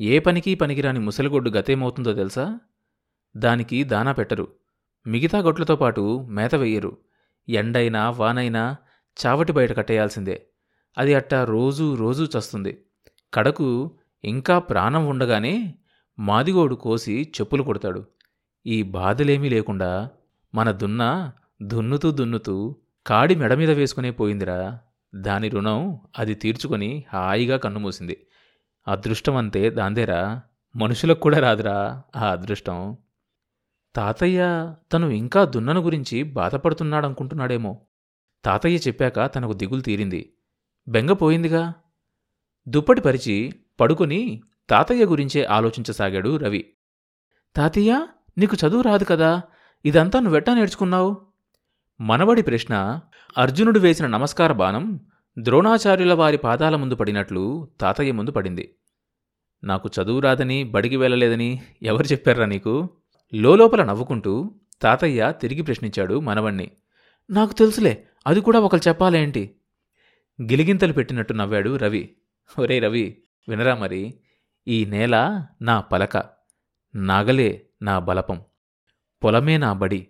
ఏ పనికి పనికిరాని ముసలిగొడ్డు గతేమవుతుందో తెలుసా? దానికి దానా పెట్టరు. మిగతా గొడ్లతో పాటు మేత వెయ్యరు. ఎండైనా వానైనా చావటి బయట కట్టేయాల్సిందే. అది అట్టా రోజూ రోజూ చస్తుంది. కడకు ఇంకా ప్రాణం ఉండగానే మాదిగోడు కోసి చెప్పులు కొడతాడు. ఈ బాధలేమీ లేకుండా మన దున్న దున్నుతూ దున్నుతూ కాడి మెడ మీద వేసుకునే పోయిందిరా. దాని రుణం అది తీర్చుకొని హాయిగా కన్నుమూసింది. అదృష్టం అంతే దాందేరా? మనుషులకు కూడా రాదురా ఆ అదృష్టం. తాతయ్య తను ఇంకా దున్నను గురించి బాధపడుతున్నాడనుకుంటున్నాడేమో. తాతయ్య చెప్పాక తనకు దిగులు తీరింది. బెంగపోయిందిగా దుప్పటి పరిచి పడుకుని తాతయ్య గురించే ఆలోచించసాగాడు రవి. తాతయ్య నీకు చదువు రాదు కదా? ఇదంతా నువ్వెట్టా నేర్చుకున్నావు? మనవడి ప్రశ్న అర్జునుడు వేసిన నమస్కార బాణం ద్రోణాచార్యుల వారి పాదాల ముందు పడినట్లు తాతయ్య ముందు పడింది. నాకు చదువు రాదని బడికి వెళ్ళలేదని ఎవరు చెప్పారా నీకు? లోలోపల నవ్వుకుంటూ తాతయ్య తిరిగి ప్రశ్నించాడు మనవణ్ణి. నాకు తెలుసులే అది కూడా ఒకరు చెప్పాలేంటి? గిలిగింతలు పెట్టినట్టు నవ్వాడు రవి. ఒరే రవి వినరా మరి? ఈ నేల నా పలక నాగలే నా బలపం. పొలమే నా బడి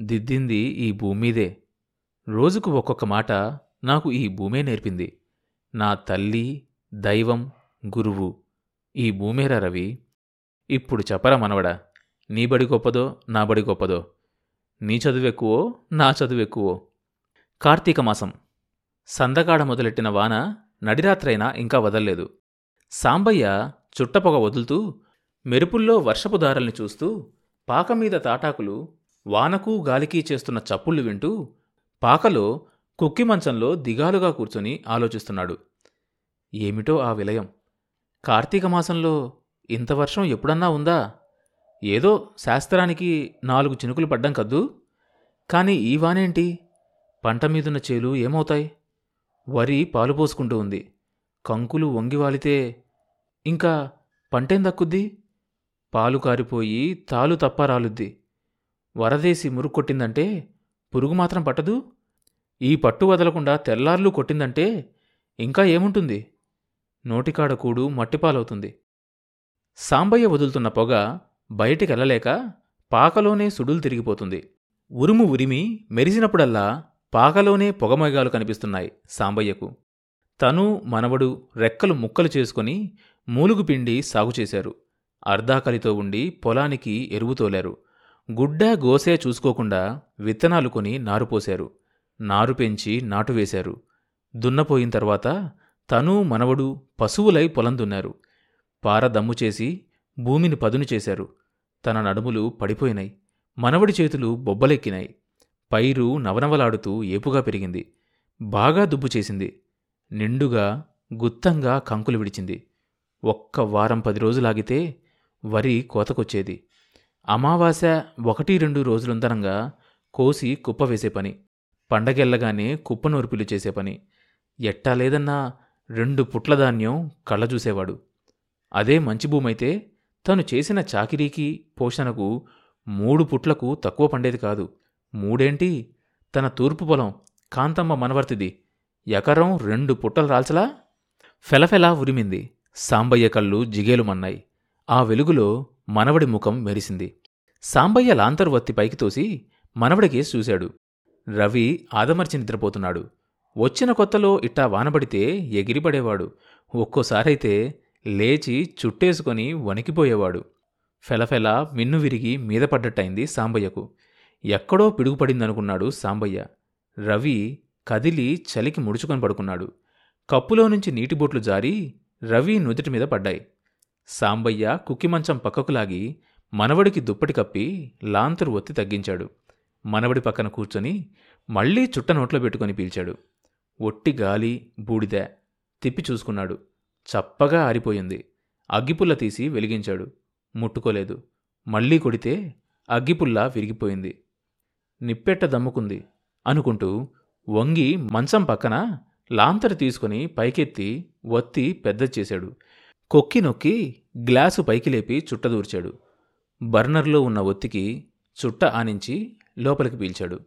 దిద్దింది ఈ భూమిదే. రోజుకు ఒక్కొక్క మాట నాకు ఈ భూమే నేర్పింది. నా తల్లి దైవం గురువు. ఈ భూమేరా రవి ఇప్పుడు చెప్పరా మనవడా నీ బడి గొప్పదో నా బడి గొప్పదో? నీ చదువెక్కువో నా చదువెక్కువో కార్తీక మాసం. సందగాడ మొదలెట్టిన వాన నడిరాత్రైనా ఇంకా వదల్లేదు. సాంబయ్య చుట్టపొగ వదులుతూ మెరుపుల్లో వర్షపు దారల్ని చూస్తూ పాకమీద తాటాకులు వానకు గాలికి చేస్తున్న చప్పుళ్ళు వింటూ పాకలో కుక్కి మంచంలో దిగాలుగా కూర్చొని ఆలోచిస్తున్నాడు. ఏమిటో ఆ విలయం. కార్తీక మాసంలో ఇంత వర్షం ఎప్పుడన్నా ఉందా? ఏదో శాస్త్రానికి నాలుగు చినుకులు పడ్డం కద్దు. కానీ ఈ వానేంటి? పంట మీదున్న చేలు ఏమవుతాయి? వరి పాలు పోసుకుంటూ ఉంది. కంకులు వంగి వాలితే ఇంకా పంటేం దక్కుద్ది? పాలు కారిపోయి తాలు తప్ప రాలుద్ది. వరదేసి మురుక్కొట్టిందంటే పురుగు మాత్రం పట్టదు? ఈ పట్టు వదలకుండా తెల్లార్లు కొట్టిందంటే ఇంకా ఏముంటుంది? నోటికాడ కూడు మట్టిపాలవుతుంది. సాంబయ్య వదులుతున్న పొగ బయటికెళ్ళలేక పాకలోనే సుడులు తిరిగిపోతుంది. ఉరుము ఉరిమి మెరిసినప్పుడల్లా పాకలోనే పొగమొగాలు కనిపిస్తున్నాయి సాంబయ్యకు. తను మనవడు రెక్కలు ముక్కలు చేసుకుని మూలుగు పిండి సాగు చేశారు. అర్ధాకలితో ఉండి పొలానికి ఎరువు తోలారు. గుడ్డ గోసే చూసుకోకుండా విత్తనాలు కొని నారు పోశారు. నారు పెంచి నాటు వేశారు. దున్నపోయిన తర్వాత తను మనవడు పశువులై పొలం దున్నారు పార దమ్ము చేసి భూమిని పదును చేశారు. తన నడుములు పడిపోయినాయి మనవడి చేతులు బొబ్బలెక్కినాయి పైరు నవనవలాడుతూ ఏపుగా పెరిగింది. బాగా దుబ్బు చేసింది. నిండుగా గుత్తంగా కంకులు విడిచింది. ఒక్క వారం పది రోజులాగితే వరి కోతకొచ్చేది. అమావాస్య ఒకటి రెండు రోజులుందనంగా కోసి కుప్ప వేసే పని. పండగెళ్ళగానే కుప్ప నూర్పిలు చేసే పని. ఎట్టా లేదన్నా రెండు పుట్ల ధాన్యం కళ్ళ చూసేవాడు అదే మంచి భూమైతే తను చేసిన చాకిరీకి పోషణకు మూడు పుట్లకు తక్కువ పండేది కాదు. మూడేంటి? తన తూర్పు పొలం కాంతమ్మ మనవర్తిది. ఎకరం రెండు పుట్టలు రాల్చలా? ఫెలఫెలా ఉరిమింది. సాంబయ్య కళ్ళు జిగేలుమన్నాయి ఆ వెలుగులో మనవడి ముఖం మెరిసింది. సాంబయ్య లాంతరు వత్తి పైకి తోసి మనవడికేసి చూశాడు. రవి ఆదమర్చి నిద్రపోతున్నాడు. వచ్చిన కొత్తలో ఇట్టా వానబడితే ఎగిరిపడేవాడు. ఒక్కోసారైతే లేచి చుట్టేసుకొని వణికిపోయేవాడు. ఫెలఫెల మిన్ను విరిగి మీద పడ్డట్టయింది సాంబయ్యకు. ఎక్కడో పిడుగుపడిందనుకున్నాడు సాంబయ్య. రవి కదిలి చలికి ముడుచుకొని పడుకున్నాడు. కప్పులో నుంచి నీటిబొట్లు జారి రవి నుదుటి మీద పడ్డాయి. సాంబయ్య కుక్కిమంచం పక్కకు లాగి మనవడికి దుప్పటి కప్పి లాంతరు ఒత్తి తగ్గించాడు. మనవడి పక్కన కూర్చొని మళ్ళీ చుట్ట నోట్లో పెట్టుకొని పీల్చాడు. ఒట్టి గాలి బూడిద తిప్పి చూసుకున్నాడు. చప్పగా ఆరిపోయింది. అగ్గిపుల్ల తీసి వెలిగించాడు. ముట్టుకోలేదు. మళ్ళీ కొడితే అగ్గిపుల్ల విరిగిపోయింది. నిప్పెట్ట దమ్ముకుంది అనుకుంటూ వంగి మంచం పక్కన లాంతరు తీసుకుని పైకెత్తి ఒత్తి పెద్ద చేశాడు కొక్కి నొక్కి గ్లాసు పైకి లేపి చుట్టదూర్చాడు బర్నర్లో ఉన్న ఒత్తికి చుట్ట ఆనించి లోపలికి పీల్చాడు.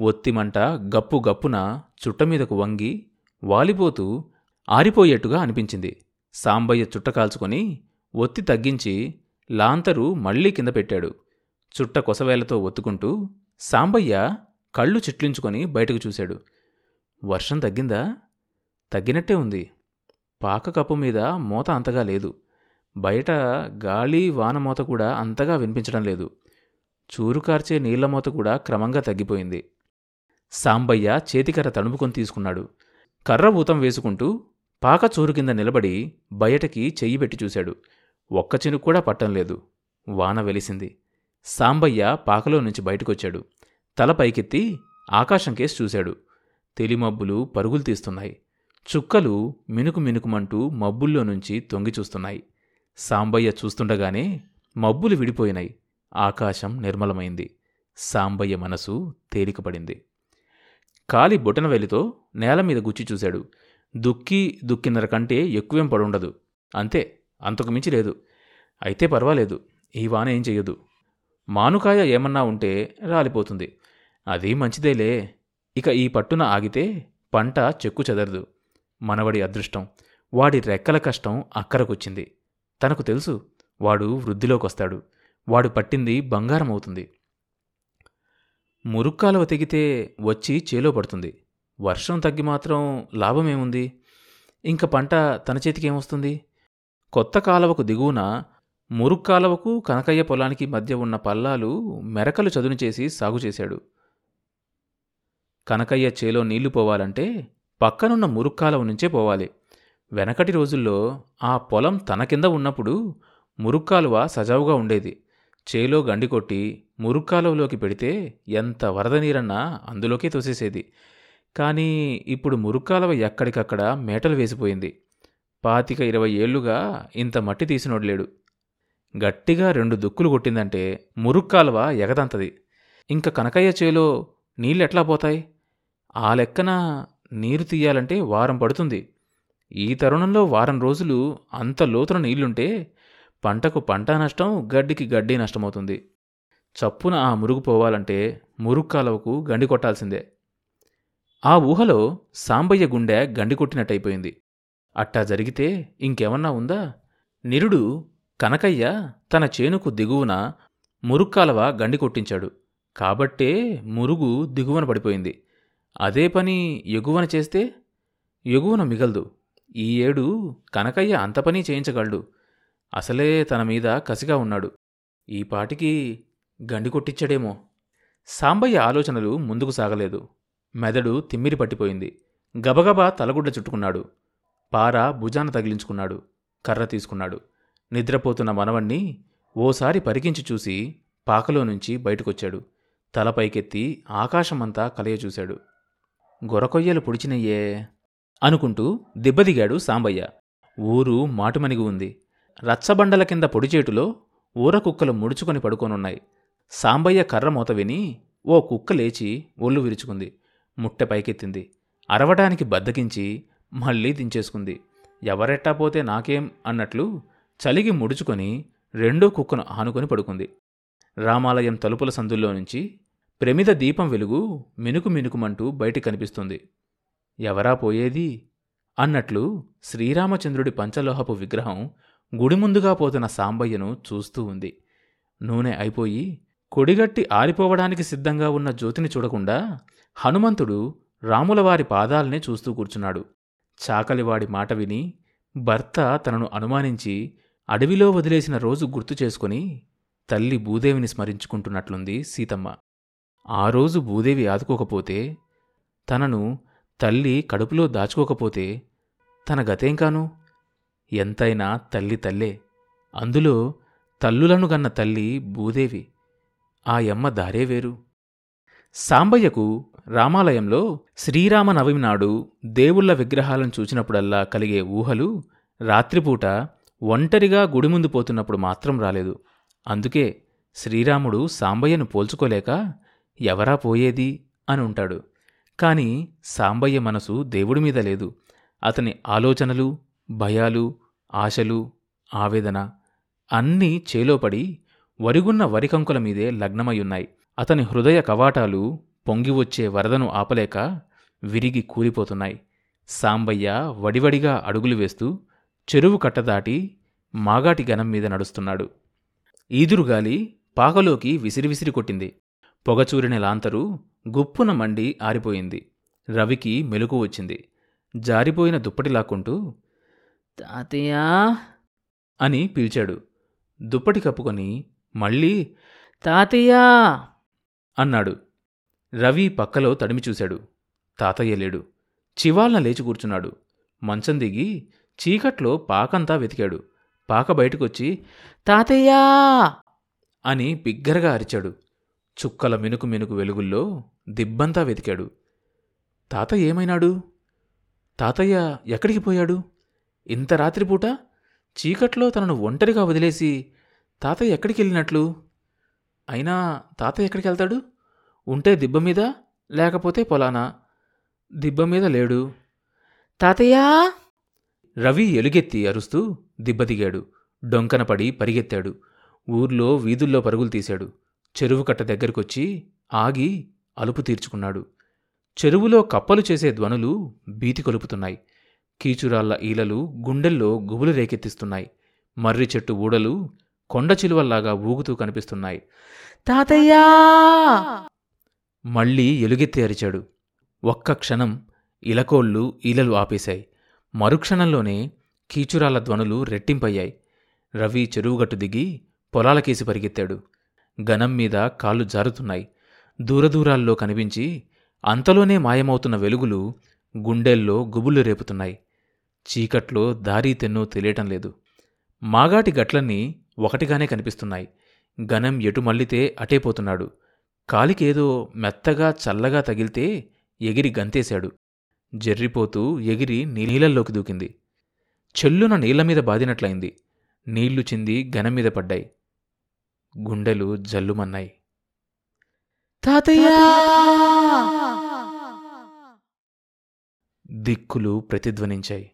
ఒత్తిమంట గప్పు గప్పున చుట్టమీదకు వంగి వాలిపోతూ ఆరిపోయేట్టుగా అనిపించింది. సాంబయ్య చుట్ట కాల్చుకొని ఒత్తి తగ్గించి లాంతరు మళ్ళీ కింద పెట్టాడు. చుట్ట కొసవేలతో ఒత్తుకుంటూ సాంబయ్య కళ్ళు చిట్లించుకొని బయటకు చూశాడు. వర్షం తగ్గిందా? తగ్గినట్టే ఉంది. పాక కప్పు మీద మూత అంతగా లేదు. బయట గాలి వానమోత కూడా అంతగా వినిపించడం లేదు. చూరు కార్చే నీళ్ళ మూత కూడా క్రమంగా తగ్గిపోయింది. సాంబయ్య చేతికర్ర తణుపుకొని తీసుకున్నాడు. కర్ర ఊతం వేసుకుంటూ పాక చూరు కింద నిలబడి బయటకి చెయ్యి పెట్టి చూశాడు. ఒక్క చినుకు కూడా పట్టం లేదు. వాన వెలిసింది. సాంబయ్య పాకలో నుంచి బయటకొచ్చాడు. తల పైకెత్తి ఆకాశం కేసి చూశాడు. తెలిమబ్బులు పరుగులు తీస్తున్నాయి. చుక్కలు మినుకు మినుకుమంటూ మబ్బుల్లో నుంచి తొంగి చూస్తున్నాయి. సాంబయ్య చూస్తుండగానే మబ్బులు విడిపోయినాయి. ఆకాశం నిర్మలమైంది. సాంబయ్య మనసు తేలికపడింది. కాలి బొటన వెలితో నేల మీద గుచ్చి చూశాడు. దుక్కి దుక్కిన్నర కంటే ఎక్కువేం పడుండదు. అంతే అంతకు మించి లేదు. అయితే పర్వాలేదు ఈ వాన ఏం చెయ్యదు. మానుకాయ ఏమన్నా ఉంటే రాలిపోతుంది. అది మంచిదేలే. ఇక ఈ పట్టున ఆగితే పంట చెక్కు చెదరదు. మనవడి అదృష్టం వాడి రెక్కల కష్టం అక్కరకొచ్చింది. తనకు తెలుసు వాడు వృద్ధిలోకొస్తాడు. వాడు పట్టింది బంగారం అవుతుంది మురుక్కాలవ తెగితే వచ్చి చేలో పడుతుంది. వర్షం తగ్గి మాత్రం లాభమేముంది? ఇంక పంట తన చేతికి ఏమొస్తుంది కొత్త కాలవకు దిగువన మురుక్కాలవకు కనకయ్య పొలానికి మధ్య ఉన్న పల్లాలు మెరకలు చదును చేసి సాగు చేశాడు. కనకయ్య చేలో నీళ్ళు పోవాలంటే పక్కనున్న మురుక్కాలవ నుంచే పోవాలి. వెనకటి రోజుల్లో ఆ పొలం తన కింద ఉన్నప్పుడు మురుక్కాలువ సజావుగా ఉండేది. చేలో గండి కొట్టి మురుక్కాలువలోకి పెడితే ఎంత వరద నీరన్నా అందులోకే తోసేసేది. కానీ ఇప్పుడు మురుక్కాలువ ఎక్కడికక్కడ మేటలు వేసిపోయింది. పాతిక ఇరవై ఏళ్ళుగా ఇంత మట్టి తీసినోడ్లేడు గట్టిగా రెండు దుక్కులు కొట్టిందంటే మురుక్కాలువ ఎగదంతది. ఇంక కనకయ్య చేలో నీళ్ళెట్లా పోతాయి? ఆ లెక్కన నీరు తీయాలంటే వారం పడుతుంది. ఈ తరుణంలో వారం రోజులు అంత లోతున నీళ్ళుంటే పంటకు పంట నష్టం గడ్డికి గడ్డి నష్టమవుతుంది. చప్పున ఆ మురుగు పోవాలంటే మురుక్కాలవకు గండి కొట్టాల్సిందే. ఆ ఊహలో సాంబయ్య గుండె గండి కొట్టినట్టయిపోయింది. అట్టా జరిగితే ఇంకేమన్నా ఉందా? నిరుడు కనకయ్య తన చేనుకు దిగువన మురుక్కాలవ గండి కొట్టించాడు. కాబట్టే మురుగు దిగువన పడిపోయింది. అదే పని ఎగువన చేస్తే? ఎగువన మిగలదు. ఈ ఏడు కనకయ్య అంత పని చేయించగలడు. అసలే తన మీద కసిగా ఉన్నాడు. ఈ పాటికి గండి కొట్టించాడేమో. సాంబయ్య ఆలోచనలు ముందుకు సాగలేదు. మెదడు తిమ్మిరి పట్టిపోయింది. గబగబా తలగుడ్డ చుట్టుకున్నాడు. పార భుజాన తగిలించుకున్నాడు. కర్ర తీసుకున్నాడు. నిద్రపోతున్న మనవణ్ణి ఓసారి పరికించి చూసి పాకలో నుంచి బయటకొచ్చాడు. తల పైకెత్తి ఆకాశమంతా కలయ చూశాడు గొరకొయ్యలు పొడిచినయ్యే అనుకుంటూ దిబ్బదిగాడు సాంబయ్య. ఊరు మాటుమనిగి ఉంది. రచ్చబండల కింద పొడిచేటులో ఊర కుక్కలు ముడుచుకొని పడుకోనున్నాయి. సాంబయ్య కర్ర మూత విని ఓ కుక్క లేచి ఒళ్ళు విరుచుకుంది. ముట్టె పైకెత్తింది. అరవడానికి బద్దకించి మళ్ళీ దించేసుకుంది. ఎవరెట్టా పోతే నాకేం అన్నట్లు చలిగి ముడుచుకొని రెండో కుక్కను ఆనుకొని పడుకుంది. రామాలయం తలుపుల సందుల్లో నుంచి ప్రమిద దీపం వెలుగు మినుకు మినుకుమంటూ బయటి కనిపిస్తుంది. ఎవరా పోయేది? అన్నట్లు శ్రీరామచంద్రుడి పంచలోహపు విగ్రహం గుడి ముందుగా పోతున్న సాంబయ్యను చూస్తూ ఉంది. నూనె అయిపోయి కొడిగట్టి ఆరిపోవడానికి సిద్ధంగా ఉన్న జ్యోతిని చూడకుండా హనుమంతుడు రాములవారి పాదాలనే చూస్తూ కూర్చున్నాడు. చాకలివాడి మాట విని భర్త తనను అనుమానించి అడవిలో వదిలేసిన రోజు గుర్తు చేసుకుని తల్లి భూదేవిని స్మరించుకుంటున్నట్లుంది సీతమ్మ. ఆ రోజు భూదేవి ఆదుకోకపోతే తనను తల్లి కడుపులో దాచుకోకపోతే తన గతేం కాను ఎంతైనా తల్లి తల్లే. అందులో తల్లులను గన్న తల్లి భూదేవి. ఆ యమ్మ దారే వేరు. సాంబయ్యకు రామాలయంలో శ్రీరామనవమి నాడు దేవుళ్ళ విగ్రహాలను చూచినప్పుడల్లా కలిగే ఊహలు రాత్రిపూట ఒంటరిగా గుడి ముందు పోతున్నప్పుడు మాత్రం రాలేదు. అందుకే శ్రీరాముడు సాంబయ్యను పోల్చుకోలేక ఎవరా పోయేది అని ఉంటాడు. కాని సాంబయ్య మనసు దేవుడి మీద లేదు. అతని ఆలోచనలు భయాలు ఆశలు ఆవేదన అన్నీ చేలోపడి వరిగున్న వరికంకుల మీదే లగ్నమయ్యున్నాయి. అతని హృదయ కవాటాలు పొంగివచ్చే వరదను ఆపలేక విరిగి కూలిపోతున్నాయి. సాంబయ్య వడివడిగా అడుగులు వేస్తూ చెరువు కట్టదాటి మాగాటి గనం మీద నడుస్తున్నాడు. ఈదురుగాలి పాకలోకి విసిరివిసిరి కొట్టింది. పొగచూరిన లాంతరు గుప్పున మండి ఆరిపోయింది. రవికి మెలకు వచ్చింది. జారిపోయిన దుప్పటి లాక్కుంటూ తాతయ్యా! అని పిలిచాడు. దుప్పటి కప్పుకొని మళ్ళీ తాతయ్యా! అన్నాడు. రవి పక్కలో తడిమి చూశాడు. తాతయ్య లేడు. చివాల్న లేచి కూర్చున్నాడు. మంచం దిగి చీకట్లో పాకంతా వెతికాడు. పాక బయటకొచ్చి తాతయ్యా! అని బిగ్గరగా అరిచాడు. చుక్కల మినుకు మినుకు వెలుగుల్లో దిబ్బంతా వెతికాడు. తాతయ్య ఏమైనాడు? తాతయ్య ఎక్కడికి పోయాడు? ఇంత రాత్రిపూట చీకట్లో తనను ఒంటరిగా వదిలేసి తాతయ్య ఎక్కడికి వెళ్ళినట్లు? అయినా తాతయ్య ఎక్కడికి వెళ్తాడు? ఉంటే దిబ్బ మీద లేకపోతే పొలానా. దిబ్బ మీద లేడు. తాతయ్యా! రవి ఎలుగెత్తి అరుస్తూ దిబ్బదిగాడు దిగాడు. డొంకనపడి పరిగెత్తాడు. ఊర్లో వీధుల్లో పరుగులు తీశాడు. చెరువు కట్ట దగ్గరకొచ్చి ఆగి అలుపు తీర్చుకున్నాడు. చెరువులో కప్పలు చేసే ధ్వనులు భీతి కొలుపుతున్నాయి. కీచురాళ్ళ ఈలలు గుండెల్లో గుబులు రేకెత్తిస్తున్నాయి. మర్రి చెట్టు ఊడలు కొండ చిలువల్లాగా ఊగుతూ కనిపిస్తున్నాయి. తాతయ్యా! మళ్ళీ ఎలుగెత్తి అరిచాడు. ఒక్క క్షణం ఇలకోళ్ళు ఈలలు ఆపేశాయి. మరుక్షణంలోనే కీచురాల ధ్వనులు రెట్టింపయ్యాయి. రవి చెరువుగట్టు దిగి పొలాలకేసి పరిగెత్తాడు. గనం మీద కాళ్ళు జారుతున్నాయి. దూరదూరాల్లో కనిపించి అంతలోనే మాయమవుతున్న వెలుగులు గుండెల్లో గుబులు రేపుతున్నాయి. చీకట్లో దారి తెన్నూ తెలియటం లేదు. మాగాటి గట్లన్నీ ఒకటిగానే కనిపిస్తున్నాయి. గనం ఎటు మళ్ళితే అటేపోతున్నాడు కాలికేదో మెత్తగా చల్లగా తగిలితే ఎగిరి గంతేశాడు. జర్రిపోతూ ఎగిరి నీళ్ళల్లోకి దూకింది. చెల్లున నీళ్ళ మీద బాదినట్లయింది నీళ్ళు చింది గనం మీద పడ్డాయి. గుండెలు జల్లుమన్నాయి. తాతయ్యా! దిక్కులు ప్రతిధ్వనించాయి.